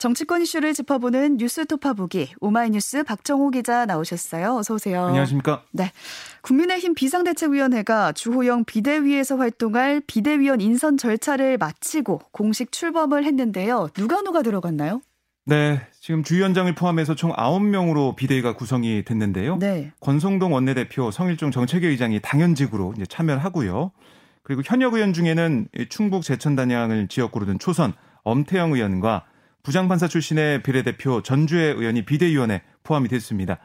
정치권 이슈를 짚어보는 뉴스 토파보기 오마이뉴스 박정호 기자 나오셨어요. 어서 오세요. 안녕하십니까? 네. 국민의힘 비상대책위원회가 주호영 비대위에서 활동할 비대위원 인선 절차를 마치고 공식 출범을 했는데요. 누가 누가 들어갔나요? 네, 지금 주위원장을 포함해서 총 9명으로 비대위가 구성이 됐는데요. 네. 권성동 원내대표, 성일종 정책위 의장이 당연직으로 이제 참여를 하고요. 그리고 현역 의원 중에는 충북 제천 단양을 지역구로 둔 초선 엄태영 의원과 부장판사 출신의 비례대표 전주의 의원이 비대위원에 포함이 됐습니다.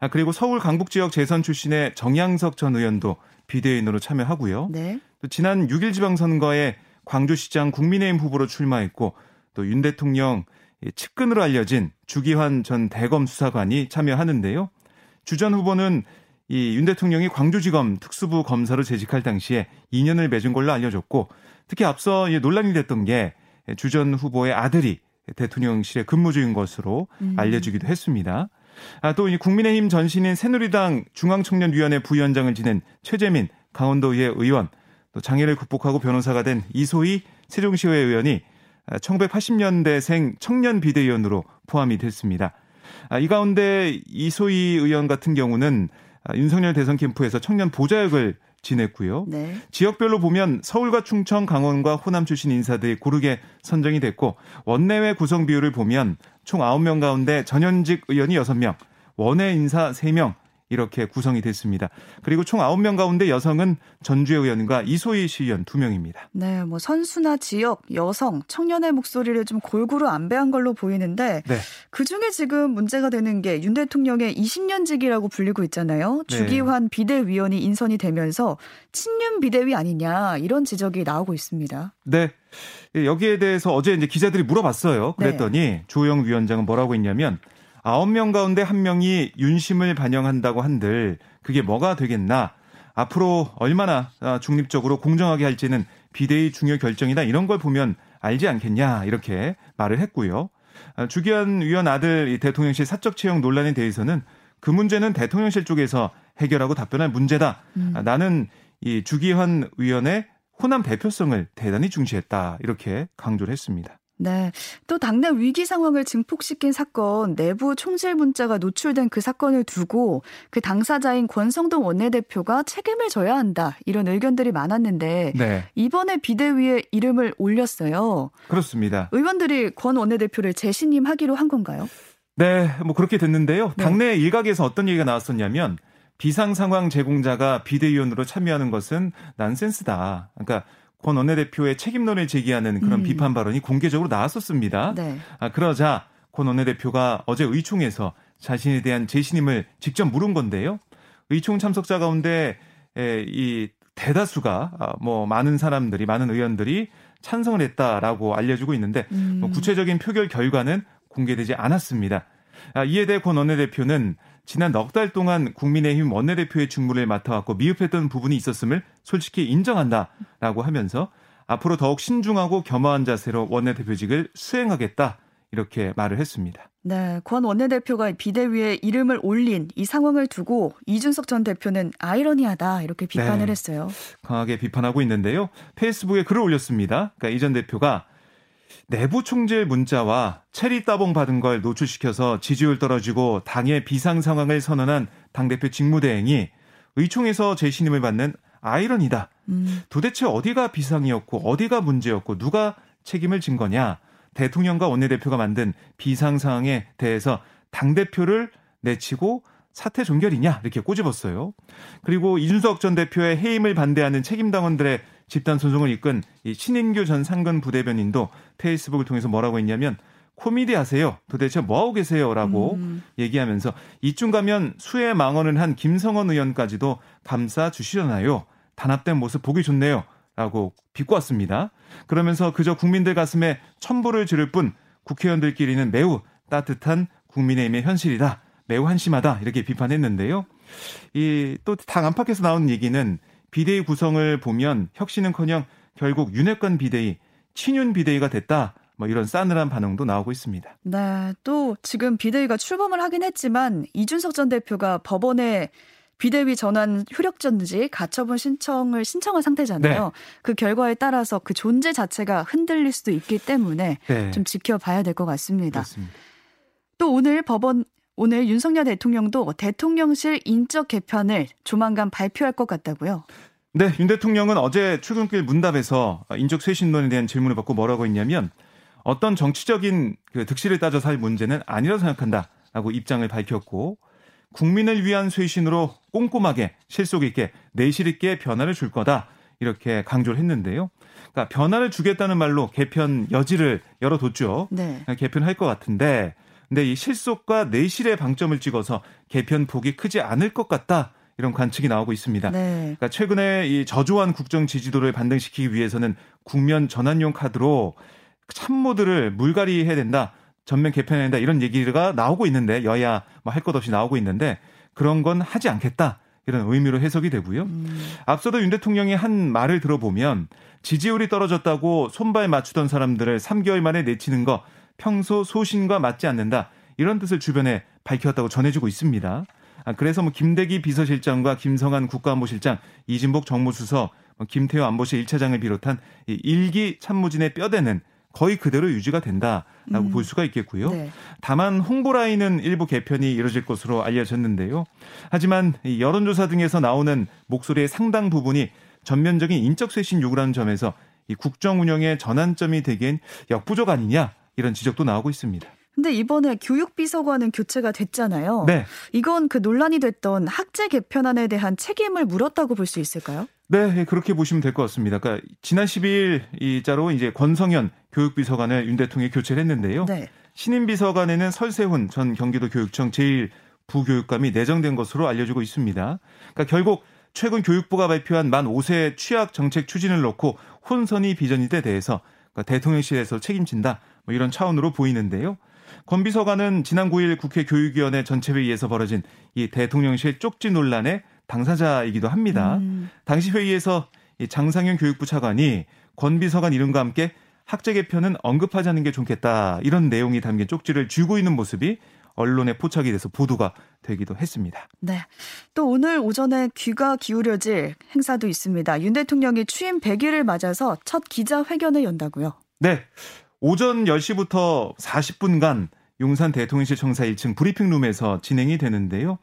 아, 그리고 서울 강북 지역 재선 출신의 정양석 전 의원도 비대위원으로 참여하고요. 네. 또 지난 6일 지방선거에 광주시장 국민의힘 후보로 출마했고 또 윤 대통령 측근으로 알려진 주기환 전 대검 수사관이 참여하는데요. 주 전 후보는 이 윤 대통령이 광주지검 특수부 검사로 재직할 당시에 2년을 맺은 걸로 알려졌고 특히 앞서 논란이 됐던 게 주 전 후보의 아들이 대통령실에 근무 중인 것으로 음. 알려지기도 했습니다. 아, 또 이 국민의힘 전신인 새누리당 중앙청년위원회 부위원장을 지낸 최재민 강원도의회 의원, 또 장애를 극복하고 변호사가 된 이소희 세종시의회 의원이 1980년대생 청년 비대위원으로 포함이 됐습니다. 아, 이 가운데 이소희 의원 같은 경우는 윤석열 대선 캠프에서 청년 보좌역을 지냈고요. 네. 지역별로 보면 서울과 충청, 강원과 호남 출신 인사들이 고르게 선정이 됐고 원내외 구성 비율을 보면 총 9명 가운데 전현직 의원이 6명, 원외 인사 3명, 이렇게 구성이 됐습니다. 그리고 총 9명 가운데 여성은 전주의 의원과 이소희 시의원 2명입니다. 네, 뭐 선수나 지역, 여성, 청년의 목소리를 좀 골고루 안배한 걸로 보이는데 네. 그중에 지금 문제가 되는 게 윤 대통령의 20년직이라고 불리고 있잖아요. 네. 주기환 비대위원이 인선이 되면서 친윤 비대위 아니냐 이런 지적이 나오고 있습니다. 네. 여기에 대해서 어제 이제 기자들이 물어봤어요. 그랬더니 네. 조영 위원장은 뭐라고 했냐면 아홉 명 가운데 한 명이 윤심을 반영한다고 한들 그게 뭐가 되겠나? 앞으로 얼마나 아, 중립적으로 공정하게 할지는 비대위 중요 결정이다 이런 걸 보면 알지 않겠냐 이렇게 말을 했고요. 아, 주기현 위원 아들 대통령실 사적 채용 논란에 대해서는 그 문제는 대통령실 쪽에서 해결하고 답변할 문제다. 음. 아, 나는 이 주기환 위원의 호남 대표성을 대단히 중시했다 이렇게 강조를 했습니다. 네. 또 당내 위기 상황을 증폭시킨 사건 내부 총질 문자가 노출된 그 사건을 두고 그 당사자인 권성동 원내대표가 책임을 져야 한다. 이런 의견들이 많았는데 네. 이번에 비대위에 이름을 올렸어요. 그렇습니다. 의원들이 권 원내대표를 재신임하기로 한 건가요? 네, 뭐 그렇게 됐는데요. 네. 당내 일각에서 어떤 얘기가 나왔었냐면 비상 상황 제공자가 비대위원으로 참여하는 것은 난센스다. 그러니까 권 원내대표의 책임론을 제기하는 그런 음. 비판 발언이 공개적으로 나왔었습니다. 네. 아, 그러자 권 원내대표가 어제 의총에서 자신에 대한 재신임을 직접 물은 건데요. 의총 참석자 가운데 에, 이 대다수가 아, 뭐 많은 사람들이 많은 의원들이 찬성을 했다라고 알려주고 있는데 음. 뭐 구체적인 표결 결과는 공개되지 않았습니다. 아, 이에 대해 권 원내대표는 지난 넉 달 동안 국민의힘 원내대표의 직무를 맡아왔고 미흡했던 부분이 있었음을 솔직히 인정한다라고 하면서 앞으로 더욱 신중하고 겸허한 자세로 원내대표직을 수행하겠다 이렇게 말을 했습니다. 네, 권 원내대표가 비대위에 이름을 올린 이 상황을 두고 이준석 전 대표는 아이러니하다 이렇게 비판을 네, 했어요. 강하게 비판하고 있는데요. 페이스북에 글을 올렸습니다. 그러니까 이 전 대표가 내부 총질 문자와 체리 따봉 받은 걸 노출시켜서 지지율 떨어지고 당의 비상 상황을 선언한 당대표 직무대행이 의총에서 재신임을 받는 아이러니다. 음. 도대체 어디가 비상이었고 어디가 문제였고 누가 책임을 진 거냐. 대통령과 원내대표가 만든 비상 상황에 대해서 당대표를 내치고 사퇴 종결이냐 이렇게 꼬집었어요. 그리고 이준석 전 대표의 해임을 반대하는 책임당원들의 집단 소송을 이끈 이 신인규 전 상근 부대변인도 페이스북을 통해서 뭐라고 했냐면 코미디 하세요. 도대체 뭐 하고 계세요?라고 음. 얘기하면서 이쯤 가면 수해 망언을 한 김성원 의원까지도 감싸 주시려나요? 단합된 모습 보기 좋네요. 라고 비꼬았습니다. 그러면서 그저 국민들 가슴에 첨부를 지를 뿐 국회의원들끼리는 매우 따뜻한 국민의힘의 현실이다. 매우 한심하다. 이렇게 비판했는데요. 이 또 당 안팎에서 나온 얘기는 비대위 구성을 보면 혁신은커녕 결국 윤핵관 비대위, 친윤 비대위가 됐다. 뭐 이런 싸늘한 반응도 나오고 있습니다. 네, 또 지금 비대위가 출범을 하긴 했지만 이준석 전 대표가 법원에 비대위 전환 효력전지 가처분 신청을 신청한 상태잖아요. 네. 그 결과에 따라서 그 존재 자체가 흔들릴 수도 있기 때문에 네. 좀 지켜봐야 될 것 같습니다. 그렇습니다. 또 오늘 법원 오늘 윤석열 대통령도 대통령실 인적 개편을 조만간 발표할 것 같다고요. 네, 윤 대통령은 어제 출근길 문답에서 인적 쇄신론에 대한 질문을 받고 뭐라고 했냐면 어떤 정치적인 그 득실을 따져서 할 문제는 아니라고 생각한다 라고 입장을 밝혔고 국민을 위한 쇄신으로 꼼꼼하게 실속 있게 내실 있게 변화를 줄 거다 이렇게 강조를 했는데요. 그러니까 변화를 주겠다는 말로 개편 여지를 열어뒀죠. 네. 개편할 것 같은데 근데 이 실속과 내실의 방점을 찍어서 개편 폭이 크지 않을 것 같다. 이런 관측이 나오고 있습니다. 네. 그러니까 최근에 이 저조한 국정 지지도를 반등시키기 위해서는 국면 전환용 카드로 참모들을 물갈이해야 된다. 전면 개편해야 된다. 이런 얘기가 나오고 있는데 여야 뭐 할 것 없이 나오고 있는데 그런 건 하지 않겠다. 이런 의미로 해석이 되고요. 음. 앞서도 윤 대통령이 한 말을 들어보면 지지율이 떨어졌다고 손발 맞추던 사람들을 3개월 만에 내치는 거 평소 소신과 맞지 않는다. 이런 뜻을 주변에 밝혔다고 전해지고 있습니다. 아, 그래서 뭐 김대기 비서실장과 김성한 국가안보실장, 이진복 정무수석, 뭐 김태호 안보실 1차장을 비롯한 이 일기 참모진의 뼈대는 거의 그대로 유지가 된다라고 음. 볼 수가 있겠고요. 네. 다만 홍보 라인은 일부 개편이 이뤄질 것으로 알려졌는데요. 하지만 여론조사 등에서 나오는 목소리의 상당 부분이 전면적인 인적 쇄신 요구라는 점에서 이 국정 운영의 전환점이 되기엔 역부족 아니냐 이런 지적도 나오고 있습니다. 근데 이번에 교육비서관은 교체가 됐잖아요. 네. 이건 그 논란이 됐던 학제 개편안에 대한 책임을 물었다고 볼 수 있을까요? 네, 그렇게 보시면 될 것 같습니다. 그러니까 지난 10일 이자로 이제 권성현 교육비서관을 윤 대통령이 교체를 했는데요. 네. 신임 비서관에는 설세훈 전 경기도 교육청 제1 부교육감이 내정된 것으로 알려지고 있습니다. 그러니까 결국 최근 교육부가 발표한 만 5세 취약 정책 추진을 놓고 혼선이 비전이에 대해서 그러니까 대통령실에서 책임진다 뭐 이런 차원으로 보이는데요. 권 비서관은 지난 9일 국회 교육위원회 전체회의에서 벌어진 이 대통령실 쪽지 논란의 당사자이기도 합니다. 음. 당시 회의에서 이 장상현 교육부 차관이 권 비서관 이름과 함께 학제 개편은 언급하지 않는 게 좋겠다 이런 내용이 담긴 쪽지를 쥐고 있는 모습이 언론에 포착이 돼서 보도가 되기도 했습니다. 네. 또 오늘 오전에 귀가 기울여질 행사도 있습니다. 윤 대통령이 취임 100일을 맞아서 첫 기자회견을 연다고요. 네. 오전 10시부터 40분간 용산 대통령실 청사 1층 브리핑룸에서 진행이 되는데요.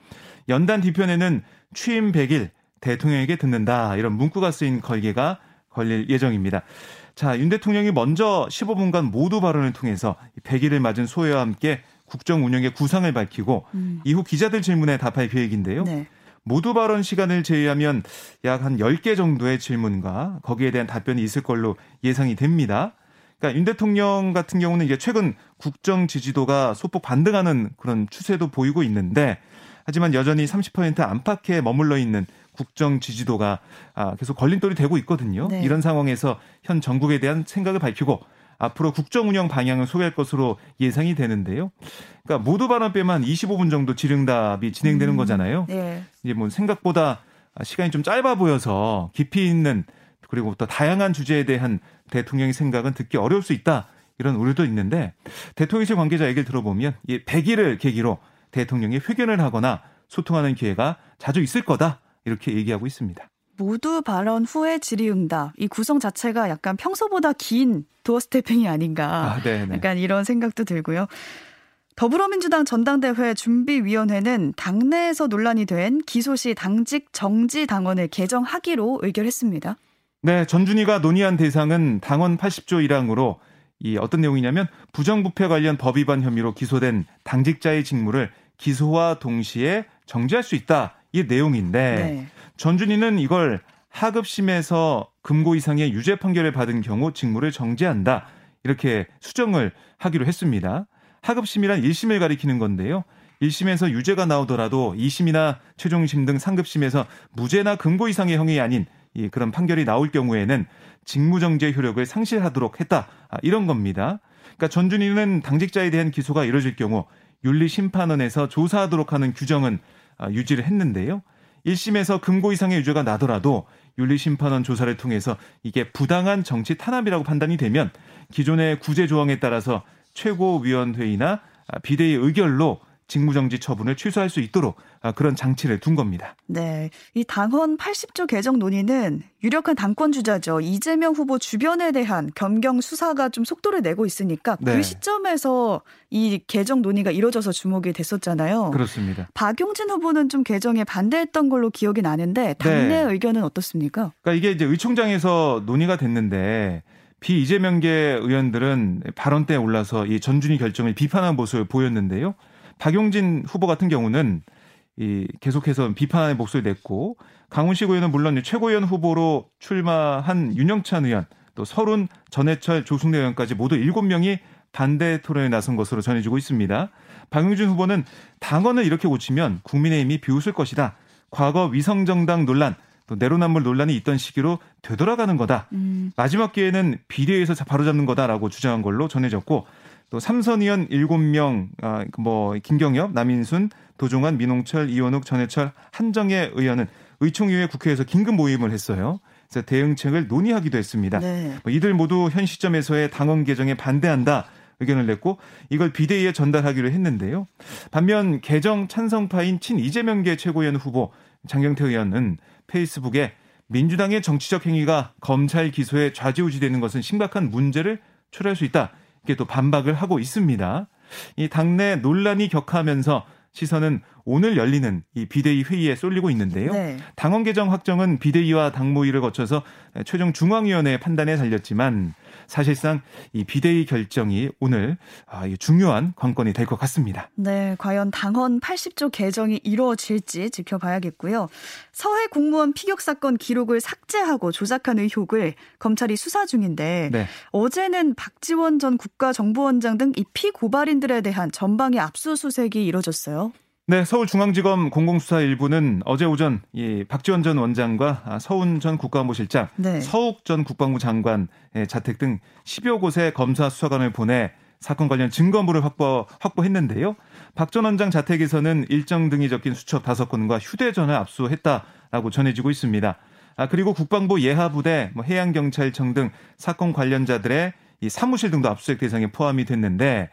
연단 뒤편에는 취임 100일 대통령에게 듣는다 이런 문구가 쓰인 걸개가 걸릴 예정입니다. 자, 윤 대통령이 먼저 15분간 모두 발언을 통해서 100일을 맞은 소회와 함께 국정 운영의 구상을 밝히고 음. 이후 기자들 질문에 답할 계획인데요. 네. 모두 발언 시간을 제외하면 약 한 10개 정도의 질문과 거기에 대한 답변이 있을 걸로 예상이 됩니다. 그러니까 윤 대통령 같은 경우는 이게 최근 국정 지지도가 소폭 반등하는 그런 추세도 보이고 있는데 하지만 여전히 30% 안팎에 머물러 있는 국정 지지도가 아, 계속 걸림돌이 되고 있거든요. 네. 이런 상황에서 현 정국에 대한 생각을 밝히고 앞으로 국정 운영 방향을 소개할 것으로 예상이 되는데요. 그러니까 모두 발언 빼만 25분 정도 질응답이 진행되는 음, 거잖아요. 네. 이제 뭐 생각보다 시간이 좀 짧아 보여서 깊이 있는 그리고 또 다양한 주제에 대한 대통령의 생각은 듣기 어려울 수 있다. 이런 우려도 있는데 대통령실 관계자 얘기를 들어보면 이 100일을 계기로 대통령이 회견을 하거나 소통하는 기회가 자주 있을 거다. 이렇게 얘기하고 있습니다. 모두 발언 후에 질의응답 이 구성 자체가 약간 평소보다 긴 도어 스태핑이 아닌가 아, 약간 이런 생각도 들고요. 더불어민주당 전당대회 준비위원회는 당내에서 논란이 된 기소시 당직 정지 당원을 개정하기로 의결했습니다. 네, 전준희가 논의한 대상은 당원 80조 1항으로 이 어떤 내용이냐면 부정부패 관련 법 위반 혐의로 기소된 당직자의 직무를 기소와 동시에 정지할 수 있다. 이 내용인데 네. 전준희는 이걸 하급심에서 금고 이상의 유죄 판결을 받은 경우 직무를 정지한다. 이렇게 수정을 하기로 했습니다. 하급심이란 1심을 가리키는 건데요. 1심에서 유죄가 나오더라도 2심이나 최종심 등 상급심에서 무죄나 금고 이상의 형이 아닌 이 그런 판결이 나올 경우에는 직무정지의 효력을 상실하도록 했다. 아, 이런 겁니다. 그러니까 전준희는 당직자에 대한 기소가 이뤄질 경우 윤리심판원에서 조사하도록 하는 규정은 아, 유지를 했는데요. 1심에서 금고 이상의 유죄가 나더라도 윤리심판원 조사를 통해서 이게 부당한 정치 탄압이라고 판단이 되면 기존의 구제 조항에 따라서 최고위원회의나 비대위 의결로 직무정지 처분을 취소할 수 있도록 아, 그런 장치를 둔 겁니다. 네. 이 당헌 80조 개정 논의는 유력한 당권 주자죠. 이재명 후보 주변에 대한 겸경 수사가 좀 속도를 내고 있으니까 그 네. 그 시점에서 이 개정 논의가 이뤄져서 주목이 됐었잖아요. 그렇습니다. 박용진 후보는 좀 개정에 반대했던 걸로 기억이 나는데 당내 네. 의견은 어떻습니까? 그러니까 이게 이제 의총장에서 논의가 됐는데 비 이재명계 의원들은 발언 때 올라서 이 전준희 결정을 비판한 모습을 보였는데요. 박용진 후보 같은 경우는 이 계속해서 비판의 목소리를 냈고 강훈식 의원은 물론 최고위원 후보로 출마한 윤영찬 의원 또 서른 전해철 조승래 의원까지 모두 7명이 반대 토론에 나선 것으로 전해지고 있습니다. 박용진 후보는 당원을 이렇게 고치면 국민의힘이 비웃을 것이다. 과거 위성정당 논란 또 내로남불 논란이 있던 시기로 되돌아가는 거다. 음. 마지막 기회는 비례에서 바로잡는 거다라고 주장한 걸로 전해졌고 또 삼선 의원 7명 아, 뭐 김경엽, 남인순, 도종환, 민홍철, 이원욱, 전해철, 한정혜 의원은 의총 이후에 국회에서 긴급 모임을 했어요. 그래서 대응책을 논의하기도 했습니다. 네. 뭐 이들 모두 현 시점에서의 당원 개정에 반대한다. 의견을 냈고 이걸 비대위에 전달하기로 했는데요. 반면 개정 찬성파인 친 이재명계 최고위원 후보 장경태 의원은 페이스북에 민주당의 정치적 행위가 검찰 기소에 좌지우지되는 것은 심각한 문제를 초래할 수 있다. 이게 또 반박을 하고 있습니다. 이 당내 논란이 격하면서 시선은 오늘 열리는 이 비대위 회의에 쏠리고 있는데요. 네. 당원 개정 확정은 비대위와 당무위를 거쳐서 최종 중앙위원회 판단에 달렸지만 사실상 이 비대위 결정이 오늘 아, 중요한 관건이 될 것 같습니다. 네, 과연 당헌 80조 개정이 이루어질지 지켜봐야겠고요. 서해 공무원 피격 사건 기록을 삭제하고 조작한 의혹을 검찰이 수사 중인데 네. 어제는 박지원 전 국가정보원장 등 이 피고발인들에 대한 전방위 압수수색이 이뤄졌어요. 네, 서울중앙지검 공공수사 일부는 어제 오전 이 박지원 전 원장과 서훈 전 국가안보실장, 네. 서욱 전 국방부 장관의 자택 등 10여 곳에 검사 수사관을 보내 사건 관련 증거물을 확보, 확보했는데요. 박 전 원장 자택에서는 일정 등이 적힌 수첩 5건과 휴대전화 압수했다라고 전해지고 있습니다. 아, 그리고 국방부 예하부대, 뭐 해양경찰청 등 사건 관련자들의 이 사무실 등도 압수수색 대상에 포함이 됐는데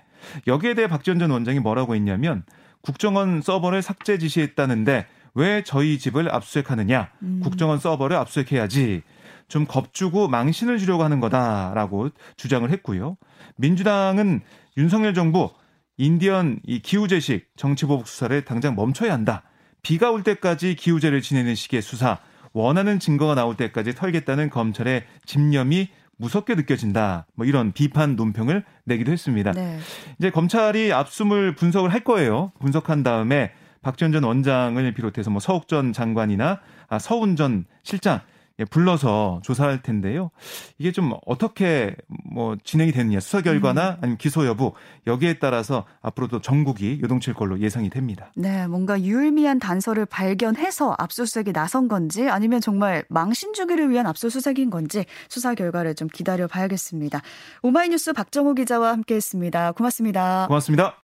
여기에 대해 박지원 전 원장이 뭐라고 했냐면 국정원 서버를 삭제 지시했다는데 왜 저희 집을 압수수색하느냐? 음. 국정원 서버를 압수수색해야지. 좀 겁주고 망신을 주려고 하는 거다라고 주장을 했고요. 민주당은 윤석열 정부 인디언 이 기후제식 정치보복 수사를 당장 멈춰야 한다. 비가 올 때까지 기후제를 지내는 식의 수사, 원하는 증거가 나올 때까지 털겠다는 검찰의 집념이 무섭게 느껴진다. 뭐 이런 비판 논평을 내기도 했습니다. 네. 이제 검찰이 압수물 분석을 할 거예요. 분석한 다음에 박지원 전 원장을 비롯해서 뭐 서욱 전 장관이나 아, 서훈 전 실장 예, 불러서 조사할 텐데요. 이게 좀 어떻게 뭐 진행이 되느냐 수사 결과나 음. 아니면 기소 여부 여기에 따라서 앞으로도 전국이 요동칠 걸로 예상이 됩니다. 네, 뭔가 유의미한 단서를 발견해서 압수수색에 나선 건지 아니면 정말 망신 주기를 위한 압수수색인 건지 수사 결과를 좀 기다려 봐야겠습니다. 오마이뉴스 박정호 기자와 함께했습니다. 고맙습니다. 고맙습니다.